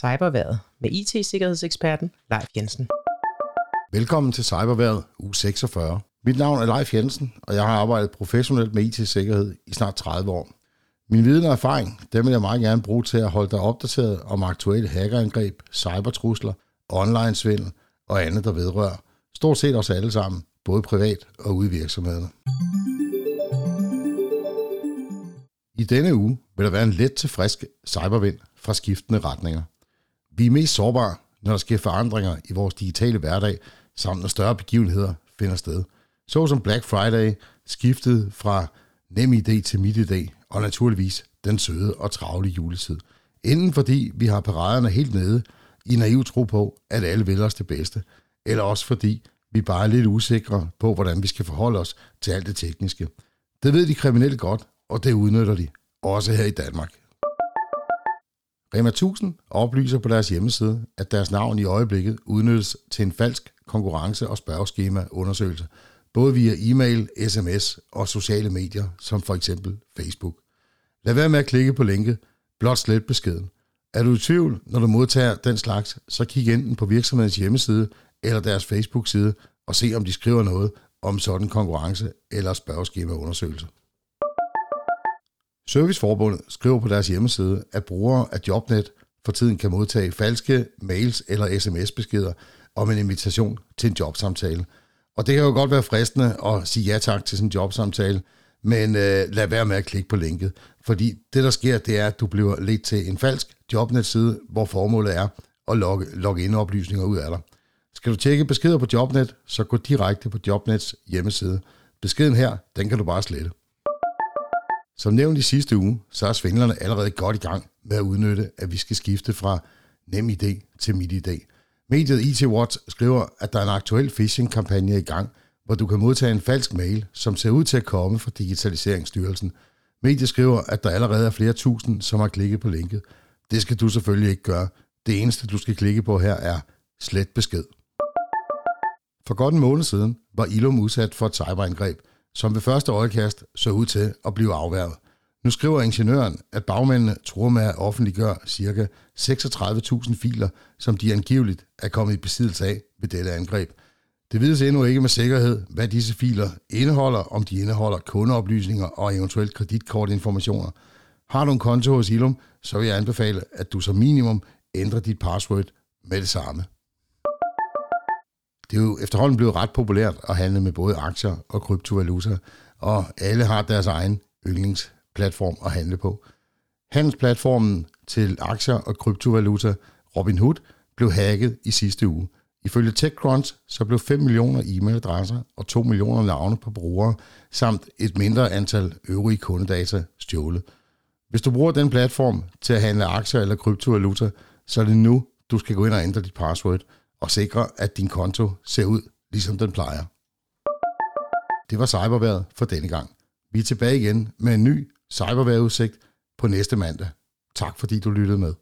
Cyberværet med IT-sikkerhedseksperten Leif Jensen. Velkommen til Cyberværet u 46. Mit navn er Leif Jensen, og jeg har arbejdet professionelt med IT-sikkerhed i snart 30 år. Min viden og erfaring, dem vil jeg meget gerne bruge til at holde dig opdateret om aktuelle hackerangreb, cybertrusler, online-svindel og andet, der vedrører. Stort set os alle sammen, både privat og ude i virksomhederne. I denne uge vil der være en let til frisk cybervind fra skiftende retninger. Vi er mest sårbare, når der sker forandringer i vores digitale hverdag, samt når større begivenheder finder sted. Så som Black Friday, skiftet fra NemID til MitID, og naturligvis den søde og travle juletid. Inden fordi vi har paraderne helt nede i naiv tro på, at alle vil os det bedste, eller også fordi vi bare er lidt usikre på, hvordan vi skal forholde os til alt det tekniske. Det ved de kriminelle godt, og det udnytter de, også her i Danmark. Rema 1000 oplyser på deres hjemmeside, at deres navn i øjeblikket udnyttes til en falsk konkurrence- og spørgeskema undersøgelse, både via e-mail, sms og sociale medier, som for eksempel Facebook. Lad være med at klikke på linket, blot slet beskeden. Er du i tvivl, når du modtager den slags, så kig enten på virksomhedens hjemmeside eller deres Facebook-side og se, om de skriver noget om sådan konkurrence eller spørgeskema undersøgelse. Serviceforbundet skriver på deres hjemmeside, at brugere af Jobnet for tiden kan modtage falske mails eller sms-beskeder om en invitation til en jobsamtale. Og det kan jo godt være fristende at sige ja tak til sådan en jobsamtale, men øh, lad være med at klikke på linket, fordi det der sker, det er, at du bliver ledt til en falsk Jobnet-side, hvor formålet er at logge, logge ind oplysninger ud af dig. Skal du tjekke beskeder på Jobnet, så gå direkte på Jobnets hjemmeside. Beskeden her, den kan du bare slette. Som nævnt i sidste uge, så er svindlerne allerede godt i gang med at udnytte, at vi skal skifte fra NemID til MitID. Mediet IT Watch skriver, at der er en aktuel phishing-kampagne i gang, hvor du kan modtage en falsk mail, som ser ud til at komme fra Digitaliseringsstyrelsen. Mediet skriver, at der allerede er flere tusind, som har klikket på linket. Det skal du selvfølgelig ikke gøre. Det eneste, du skal klikke på her, er slet besked. For godt en måned siden var Ilum udsat for et cyberangreb, som ved første øjekast så ud til at blive afværget. Nu skriver ingeniøren, at bagmændene tror med at offentliggøre ca. 36.000 filer, som de angiveligt er kommet i besiddelse af ved dette angreb. Det vides endnu ikke med sikkerhed, hvad disse filer indeholder, om de indeholder kundeoplysninger og eventuelt kreditkortinformationer. Har du en konto hos Ilum, så vil jeg anbefale, at du som minimum ændrer dit password med det samme. Det er jo efterhånden blevet ret populært at handle med både aktier og kryptovaluta, og alle har deres egen yndlingsplatform at handle på. Handelsplatformen til aktier og kryptovaluta Robinhood blev hacket i sidste uge. Ifølge TechCrunch så blev 5 millioner e-mailadresser og 2 millioner navne på brugere samt et mindre antal øvrige kundedata stjålet. Hvis du bruger den platform til at handle aktier eller kryptovaluta, så er det nu, du skal gå ind og ændre dit password og sikre, at din konto ser ud, ligesom den plejer. Det var cyberværet for denne gang. Vi er tilbage igen med en ny cyberværetudsigt på næste mandag. Tak fordi du lyttede med.